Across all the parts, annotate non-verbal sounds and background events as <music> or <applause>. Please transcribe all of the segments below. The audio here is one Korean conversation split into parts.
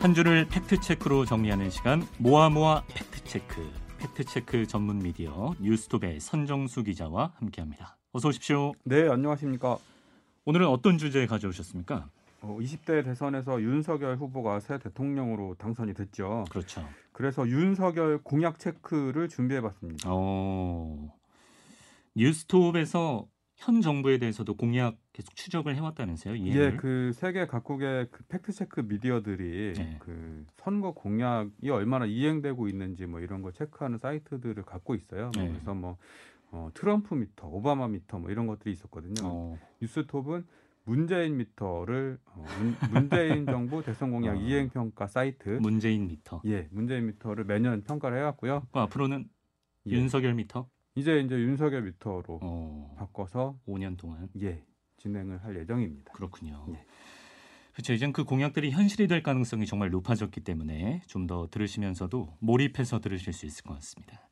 한 주를 팩트체크로 정리하는 시간 모아모아 팩트체크 팩트체크 전문 미디어 뉴스톱의 선정수 기자와 함께합니다. 어서 오십시오. 네, 안녕하십니까. 오늘은 어떤 주제 가져오셨습니까? 어, 20대 대선에서 윤석열 후보가 새 대통령으로 당선이 됐죠. 그렇죠. 그래서 윤석열 공약 체크를 준비해봤습니다. 어, 뉴스톱에서 현 정부에 대해서도 공약 계속 추적을 해왔다면서요? 이 예, 그 세계 각국의 그 fact check 미디어들이 네. 그 선거 공약이 얼마나 이행되고 있는지 뭐 이런 걸 체크하는 사이트들을 갖고 있어요. 뭐 네. 그래서 뭐 어, 트럼프 미터, 오바마 미터 뭐 이런 것들이 있었거든요. 어, 뉴스톱은 문재인 미터를 어, 문, 문재인 정부 대선 공약 어. 이행 평가 사이트 문재인 미터. 예, 문재인 미터를 매년 평가를 해왔고요. 그 앞으로는 예. 윤석열 미터. 이제 이제 윤석열 미터로 어, 바꿔서 5년 동안 예 진행을 할 예정입니다. 그렇군요. 예. 그렇죠. 이젠 그 공약들이 현실이 될 가능성이 정말 높아졌기 때문에 좀 더 들으시면서도 몰입해서 들으실 수 있을 것 같습니다.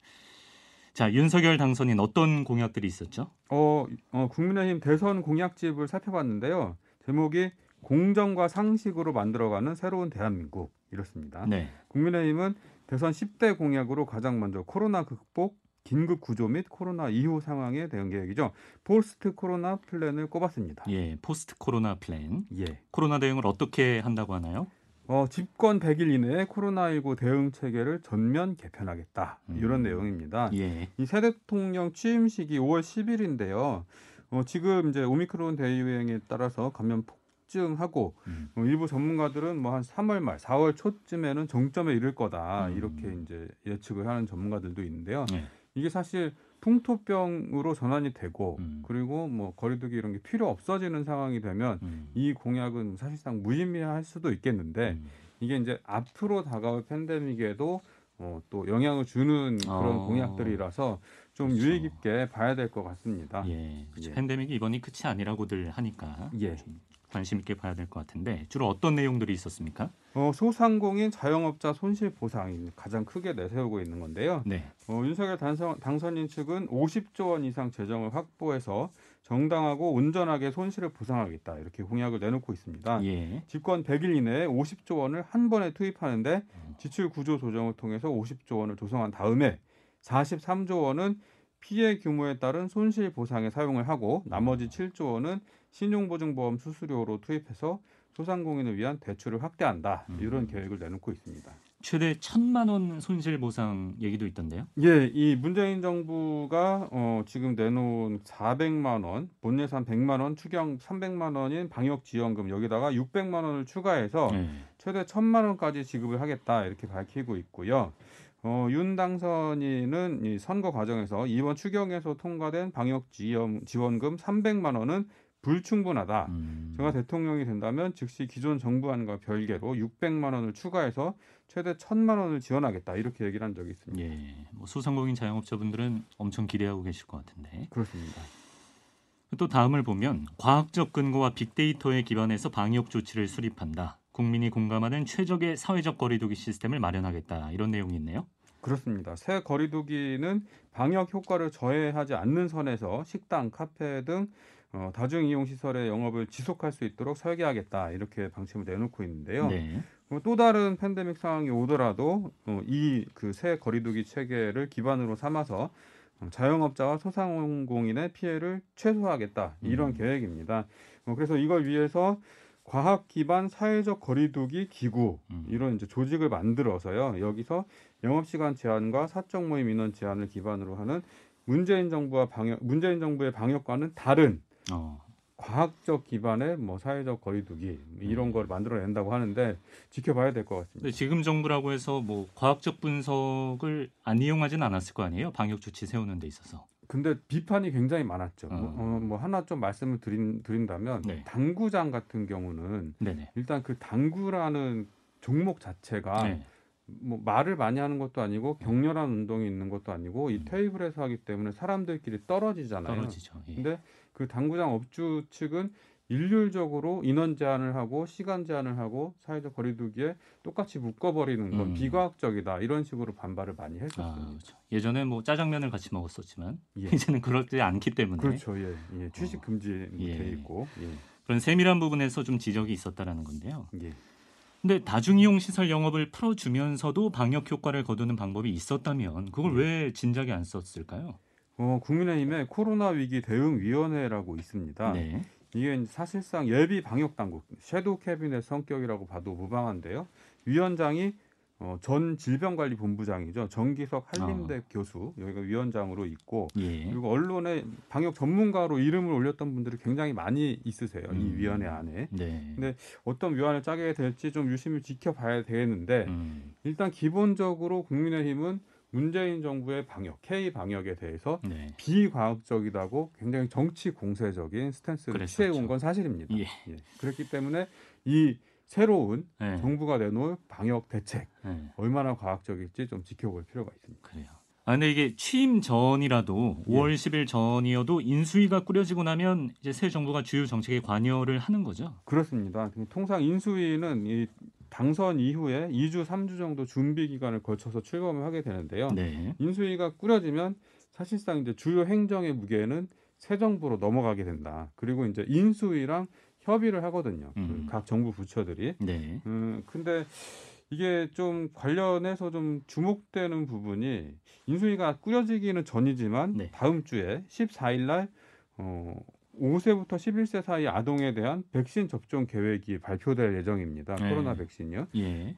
자, 윤석열 당선인 어떤 공약들이 있었죠? 어, 어 국민의힘 대선 공약집을 살펴봤는데요. 제목이 공정과 상식으로 만들어가는 새로운 대한민국 이렇습니다. 네. 국민의힘은 대선 10대 공약으로 가장 먼저 코로나 극복, 긴급 구조 및 코로나 이후 상황에 대응 계획이죠. post 코로나 플랜을 꼽았습니다. 예, post 코로나 플랜. 예. 코로나 대응을 어떻게 한다고 하나요? 어, 집권 100일 이내에 코로나19 대응 체계를 전면 개편하겠다. 음. 이런 내용입니다. 예. 이 새 대통령 취임식이 5월 10일인데요. 어, 지금 이제 오미크론 대유행에 따라서 감염 폭증하고 음. 어, 일부 전문가들은 뭐 한 3월 말, 4월 초쯤에는 정점에 이를 거다 음. 이렇게 이제 예측을 하는 전문가들도 있는데요. 예. 이게 사실 풍토병으로 전환이 되고 음. 그리고 뭐 거리두기 이런 게 필요 없어지는 상황이 되면 음. 이 공약은 사실상 무의미할 수도 있겠는데 음. 이게 이제 앞으로 다가올 팬데믹에도 어, 또 영향을 주는 그런 어. 공약들이라서 좀 그렇죠. 유의 깊게 봐야 될 것 같습니다. 예. 그렇죠. 예. 팬데믹이 이번이 끝이 아니라고들 하니까 예. 좀 관심 있게 봐야 될 것 같은데 주로 어떤 내용들이 있었습니까? 어, 소상공인 자영업자 손실 보상이 가장 크게 내세우고 있는 건데요. 네. 어, 윤석열 당선, 당선인 측은 50조 원 이상 재정을 확보해서 정당하고 온전하게 손실을 보상하겠다 이렇게 공약을 내놓고 있습니다. 예. 집권 100일 이내에 50조 원을 한 번에 투입하는데 지출 구조 조정을 통해서 50조 원을 조성한 다음에 43조 원은 피해 규모에 따른 손실 보상에 사용을 하고 나머지 7조 원은 신용보증보험 수수료로 투입해서 소상공인을 위한 대출을 확대한다 음. 이런 계획을 내놓고 있습니다. 최대 천만 원 손실 보상 얘기도 있던데요. 예, 이 문재인 정부가 어, 지금 내놓은 400만 원, 본 예산 100만 원, 추경 300만 원인 방역 지원금 여기다가 600만 원을 추가해서 예. 최대 1000만 원까지 지급을 하겠다 이렇게 밝히고 있고요. 어, 윤 당선인은 이 선거 과정에서 이번 추경에서 통과된 방역 지원, 지원금 300만 원은 불충분하다. 음. 제가 대통령이 된다면 즉시 기존 정부안과 별개로 600만 원을 추가해서 최대 1000만 원을 지원하겠다 이렇게 얘기를 한 적이 있습니다. 예. 뭐 소상공인 자영업자분들은 엄청 기대하고 계실 것 같은데. 그렇습니다. 또 다음을 보면 과학적 근거와 빅데이터에 기반해서 방역 조치를 수립한다. 국민이 공감하는 최적의 사회적 거리두기 시스템을 마련하겠다. 이런 내용이 있네요. 그렇습니다. 새 거리두기는 방역 효과를 저해하지 않는 선에서 식당, 카페 등 어, 다중이용 시설의 영업을 지속할 수 있도록 설계하겠다 이렇게 방침을 내놓고 있는데요. 네. 어, 또 다른 팬데믹 상황이 오더라도 어, 이그 새 거리두기 체계를 기반으로 삼아서 어, 자영업자와 소상공인의 피해를 최소화하겠다 이런 음. 계획입니다. 어, 그래서 이걸 위해서 과학 기반 사회적 거리두기 기구 음. 이런 이제 조직을 만들어서요 여기서 영업 시간 제한과 사적 모임 인원 제한을 기반으로 하는 문재인 정부와 방역 문재인 정부의 방역과는 다른 어. 과학적 기반의 뭐 사회적 거리두기 이런 음. 걸 만들어낸다고 하는데 지켜봐야 될 것 같습니다. 지금 정부라고 해서 뭐 과학적 분석을 안 이용하진 않았을 거 아니에요? 방역 조치 세우는 데 있어서. 근데 비판이 굉장히 많았죠. 어. 뭐, 어, 뭐 하나 좀 말씀을 드린, 드린다면 네. 당구장 같은 경우는 네네. 일단 그 당구라는 종목 자체가 네. 뭐 말을 많이 하는 것도 아니고 격렬한 운동이 있는 것도 아니고 이 음. 테이블에서 하기 때문에 사람들끼리 떨어지잖아요. 떨어지죠. 예. 근데 그 당구장 업주 측은 일률적으로 인원 제한을 하고 시간 제한을 하고 사회적 거리두기에 똑같이 묶어버리는 건 음. 비과학적이다 이런 식으로 반발을 많이 아, 했었습니다. 그렇죠. 예전에 뭐 짜장면을 같이 먹었었지만 예. <laughs> 이제는 그렇지 않기 때문에 그렇죠, 예, 예. 취식 어. 금지 예. 돼 있고, 예, 그런 세밀한 부분에서 좀 지적이 있었다라는 건데요. 예. 근데 다중이용 시설 영업을 풀어주면서도 방역 효과를 거두는 방법이 있었다면 그걸 왜 진작에 안 썼을까요? 어, 국민의힘의 코로나 위기 대응 위원회라고 있습니다. 네. 이게 사실상 예비 방역 당국 섀도우 캐비넷 성격이라고 봐도 무방한데요. 위원장이 어, 전 질병관리본부장이죠. 정기석 한림대 교수 여기가 위원장으로 있고 예. 그리고 언론에 방역 전문가로 이름을 올렸던 분들이 굉장히 많이 있으세요. 이 음. 위원회 안에 네. 근데 어떤 위원회를 짜게 될지 좀 유심히 지켜봐야 되겠는데 음. 일단 기본적으로 국민의힘은 문재인 정부의 방역, K 방역에 대해서 네. 비과학적이다고 굉장히 정치 공세적인 스탠스를 그랬었죠. 취해 온 건 사실입니다. 예. 예. 그렇기 때문에 이 새로운 네. 정부가 내놓을 방역 대책 네. 얼마나 과학적일지 좀 지켜볼 필요가 있습니다. 그래요. 아 근데 이게 취임 전이라도 예. 5월 10일 전이어도 인수위가 꾸려지고 나면 이제 새 정부가 주요 정책에 관여를 하는 거죠. 그렇습니다. 통상 인수위는 이 당선 이후에 2주, 3주 정도 준비 기간을 거쳐서 출범을 하게 되는데요. 네. 인수위가 꾸려지면 사실상 이제 주요 행정의 무게는 새 정부로 넘어가게 된다. 그리고 이제 인수위랑 협의를 하거든요. 그 음. 각 정부 부처들이. 네. 음, 근데 이게 좀 관련해서 좀 주목되는 부분이 인수위가 꾸려지기는 전이지만 네. 다음 주에 14일 날 어, 5세부터 11세 사이 아동에 대한 백신 접종 계획이 발표될 예정입니다. 네. 코로나 백신이요. 예.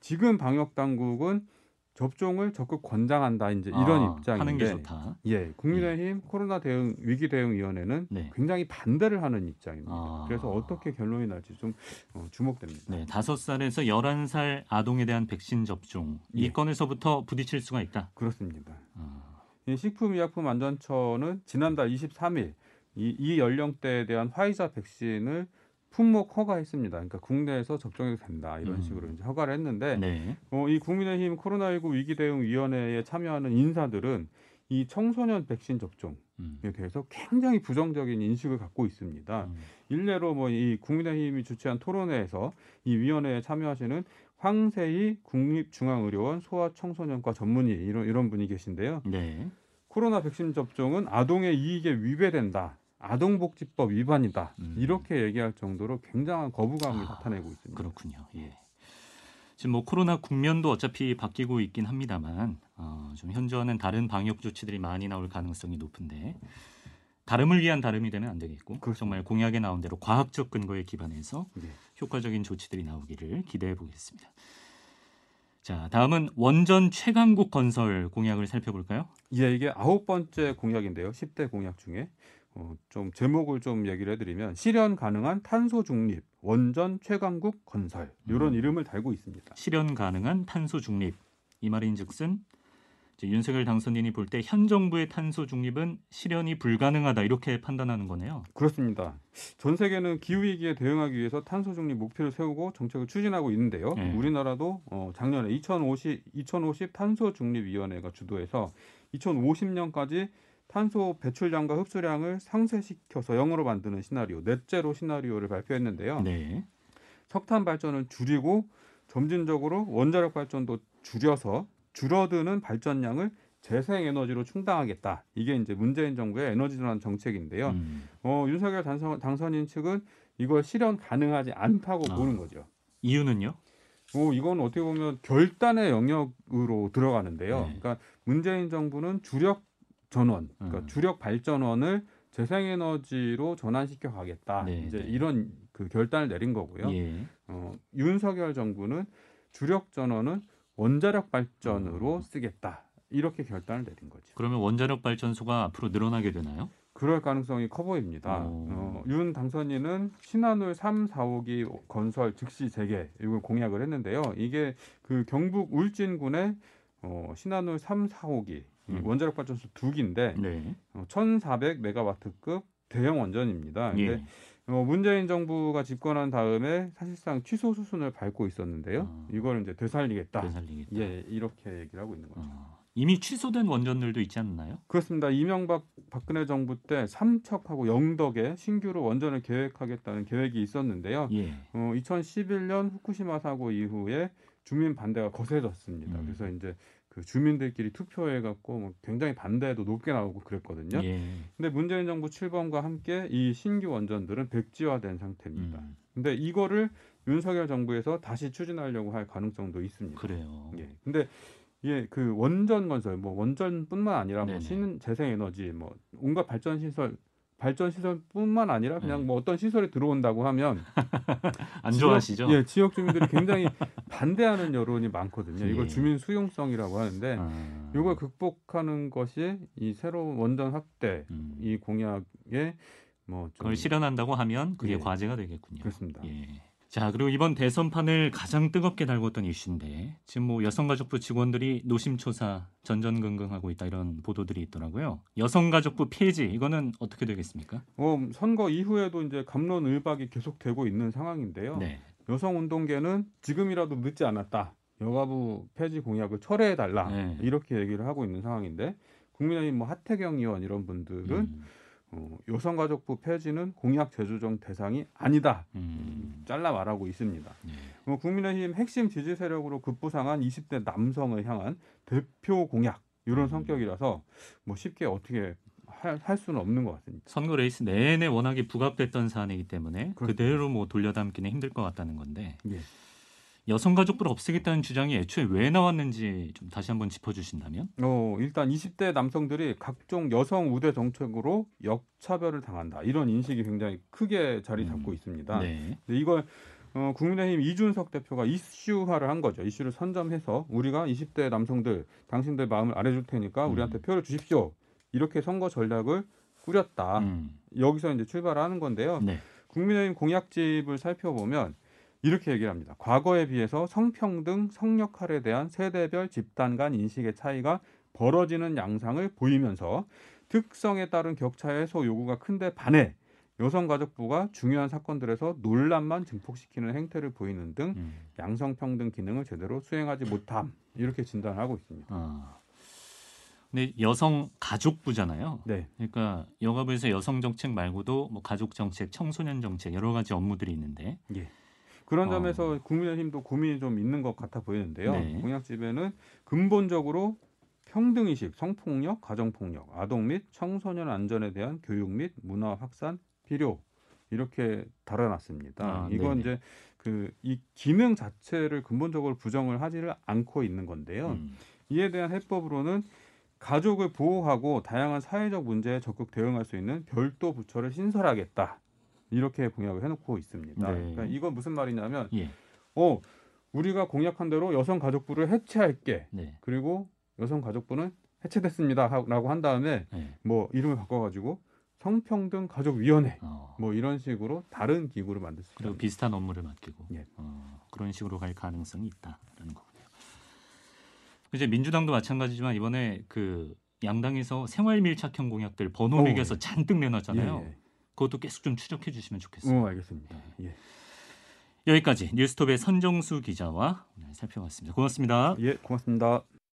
지금 방역 당국은 접종을 적극 권장한다 이제 이런 아, 입장인데. 예, 국민의힘 코로나 대응 위기 대응 위원회는 네. 굉장히 반대를 하는 입장입니다. 아. 그래서 어떻게 결론이 날지 좀 어, 주목됩니다. 네, 5살에서 11살 아동에 대한 백신 접종 이 예. 건에서부터 부딪힐 수가 있다. 그렇습니다. 아, 이 식품의약품안전처는 지난달 23일 이, 이 연령대에 대한 화이자 백신을 품목 허가했습니다. 그러니까 국내에서 접종해도 된다 이런 음. 식으로 이제 허가를 했는데 네. 어, 이 국민의힘 코로나19 위기 대응 위원회에 참여하는 인사들은 이 청소년 백신 접종에 음. 대해서 굉장히 부정적인 인식을 갖고 있습니다. 음. 일례로 뭐 이 국민의힘이 주최한 토론회에서 이 위원회에 참여하시는 황세희 국립중앙의료원 소아청소년과 전문의 이런 이런 분이 계신데요. 네. 코로나 백신 접종은 아동의 이익에 위배된다. 아동복지법 위반이다. 음. 이렇게 얘기할 정도로 굉장한 거부감을 아, 나타내고 있습니다. 그렇군요. 예. 지금 뭐 코로나 국면도 어차피 바뀌고 있긴 합니다만 어, 좀 현저하는 다른 방역 조치들이 많이 나올 가능성이 높은데 다름을 위한 다름이 되면 안 되겠고 그렇습니다. 정말 공약에 나온 대로 과학적 근거에 기반해서 네. 효과적인 조치들이 나오기를 기대해 보겠습니다. 자, 다음은 원전 최강국 건설 공약을 살펴볼까요? 예, 이게 아홉 번째 공약인데요. 10대 공약 중에 어, 좀 제목을 좀 얘기를 해드리면 실현 가능한 탄소 중립 원전 최강국 건설 이런 음. 이름을 달고 있습니다. 실현 가능한 탄소 중립 이 말인즉슨 윤석열 당선인이 볼 때 현 정부의 탄소 중립은 실현이 불가능하다 이렇게 판단하는 거네요. 그렇습니다. 전 세계는 기후 위기에 대응하기 위해서 탄소 중립 목표를 세우고 정책을 추진하고 있는데요. 네. 우리나라도 어, 작년에 2050 2050 탄소 중립 위원회가 주도해서 2050년까지 탄소 배출량과 흡수량을 상쇄시켜서 영으로 만드는 시나리오 넷제로 시나리오를 발표했는데요. 네. 석탄 발전을 줄이고 점진적으로 원자력 발전도 줄여서 줄어드는 발전량을 재생 에너지로 충당하겠다. 이게 이제 문재인 정부의 에너지 전환 정책인데요. 음, 어, 윤석열 당선, 당선인 측은 이걸 실현 가능하지 않다고 아. 보는 거죠. 이유는요? 어, 이건 어떻게 보면 결단의 영역으로 들어가는데요. 네. 그러니까 문재인 정부는 주력 전원, 그러니까 음. 주력 발전원을 재생에너지로 전환시켜 가겠다. 네, 이제 네. 이런 그 결단을 내린 거고요. 예. 어, 윤석열 정부는 주력 전원은 원자력 발전으로 음. 쓰겠다. 이렇게 결단을 내린 거죠. 그러면 원자력 발전소가 앞으로 늘어나게 되나요? 그럴 가능성이 커 보입니다. 오. 어, 윤 당선인은 신한울 3, 4호기 건설 즉시 재개 이걸 공약을 했는데요. 이게 그 경북 울진군의 어, 신한울 3, 4호기 음. 원자력 발전소 두 기인데 네. 어, 1,400메가와트급 대형 원전입니다. 근데 예. 어, 문재인 정부가 집권한 다음에 사실상 취소 수순을 밟고 있었는데요. 아. 이걸 이제 되살리겠다. 되살리겠다. 예, 이렇게 얘기를 하고 있는 거죠. 어, 이미 취소된 원전들도 있지 않나요? 그렇습니다. 이명박 박근혜 정부 때 삼척하고 영덕에 신규로 원전을 계획하겠다는 계획이 있었는데요. 예. 어, 2011년 후쿠시마 사고 이후에 주민 반대가 거세졌습니다. 음. 그래서 이제 그 주민들끼리 투표해 갖고 뭐 굉장히 반대도 높게 나오고 그랬거든요. 예. 근데 문재인 정부 출범과 함께 이 신규 원전들은 백지화된 상태입니다. 음. 근데 이거를 윤석열 정부에서 다시 추진하려고 할 가능성도 있습니다. 그래요. 예. 근데 예, 그 원전 건설, 뭐 원전뿐만 아니라 뭐 네네. 신재생 에너지, 뭐 온갖 발전 시설, 발전 시설뿐만 아니라 그냥 네. 뭐 어떤 시설이 들어온다고 하면 <laughs> 안 지역- 좋아하시죠? 예, 지역 주민들이 굉장히 <laughs> 반대하는 여론이 많거든요. 이걸 예. 주민 수용성이라고 하는데 아, 이걸 극복하는 것이 이 새로운 원전 확대 음. 이 공약에 뭐좀 그걸 실현한다고 하면 그게 예. 과제가 되겠군요. 그렇습니다. 예. 자 그리고 이번 대선판을 가장 뜨겁게 달궜던 이슈인데 지금 뭐 여성가족부 직원들이 노심초사 전전긍긍하고 있다 이런 보도들이 있더라고요. 여성가족부 폐지 이거는 어떻게 되겠습니까? 어, 선거 이후에도 이제 감론을박이 계속되고 있는 상황인데요. 네. 여성 운동계는 지금이라도 늦지 않았다. 여가부 폐지 공약을 철회해 달라. 네. 이렇게 얘기를 하고 있는 상황인데 국민의힘 뭐 하태경 의원 이런 분들은 음, 어, 여성가족부 폐지는 공약 재조정 대상이 아니다. 음, 잘라 말하고 있습니다. 네. 뭐 국민의힘 핵심 지지 세력으로 급부상한 20대 남성을 향한 대표 공약 이런 음. 성격이라서 뭐 쉽게 어떻게 할, 할 수는 없는 것 같습니다. 선거 레이스 내내 워낙에 부각됐던 사안이기 때문에 그렇습니다. 그대로 뭐 돌려담기는 힘들 것 같다는 건데 예. 여성가족부를 없애겠다는 주장이 애초에 왜 나왔는지 좀 다시 한번 짚어주신다면? 어, 일단 20대 남성들이 각종 여성 우대 정책으로 역차별을 당한다. 이런 인식이 굉장히 크게 자리 잡고 음. 있습니다. 네. 근데 이걸 어, 국민의힘 이준석 대표가 이슈화를 한 거죠. 이슈를 선점해서 우리가 20대 남성들 당신들 마음을 알아줄 테니까 우리한테 음. 표를 주십시오. 이렇게 선거 전략을 꾸렸다. 음, 여기서 이제 출발하는 건데요. 네. 국민의힘 공약집을 살펴보면 이렇게 얘기를 합니다. 과거에 비해서 성평등, 성역할에 대한 세대별 집단 간 인식의 차이가 벌어지는 양상을 보이면서 특성에 따른 격차 해소 요구가 큰데 반해 여성가족부가 중요한 사건들에서 논란만 증폭시키는 행태를 보이는 등 음. 양성평등 기능을 제대로 수행하지 못함 이렇게 진단하고 있습니다. 아. 근데 여성 가족부잖아요. 네, 그러니까 여가부에서 여성 정책 말고도 뭐 가족 정책, 청소년 정책 여러 가지 업무들이 있는데 그런 어. 점에서 국민의힘도 고민이 좀 있는 것 같아 보이는데요. 네. 공약집에는 근본적으로 평등의식, 성폭력, 가정폭력, 아동 및 청소년 안전에 대한 교육 및 문화 확산 필요 이렇게 달아놨습니다. 아, 이건 네네. 이제 그 이 기능 자체를 근본적으로 부정을 하지를 않고 있는 건데요. 음. 이에 대한 해법으로는 가족을 보호하고 다양한 사회적 문제에 적극 대응할 수 있는 별도 부처를 신설하겠다. 이렇게 공약을 해놓고 있습니다. 네. 그러니까 이건 무슨 말이냐면, 예. 어, 우리가 공약한 대로 여성가족부를 해체할게. 네. 그리고 여성가족부는 해체됐습니다라고 한 다음에 네. 뭐 이름을 바꿔가지고 성평등 가족위원회 어. 뭐 이런 식으로 다른 기구를 만들 수 그리고 있다. 비슷한 업무를 맡기고 예. 어, 그런 식으로 갈 가능성이 있다라는 거군요. 이제 민주당도 마찬가지지만 이번에 그 양당에서 생활 밀착형 공약들 번호 어, 매겨서 잔뜩 내놨잖아요. 예, 예. 그것도 계속 좀 추적해 주시면 좋겠습니다. 어, 알겠습니다. 예. 여기까지 뉴스톱의 선정수 기자와 오늘 살펴봤습니다. 고맙습니다. 예, 고맙습니다.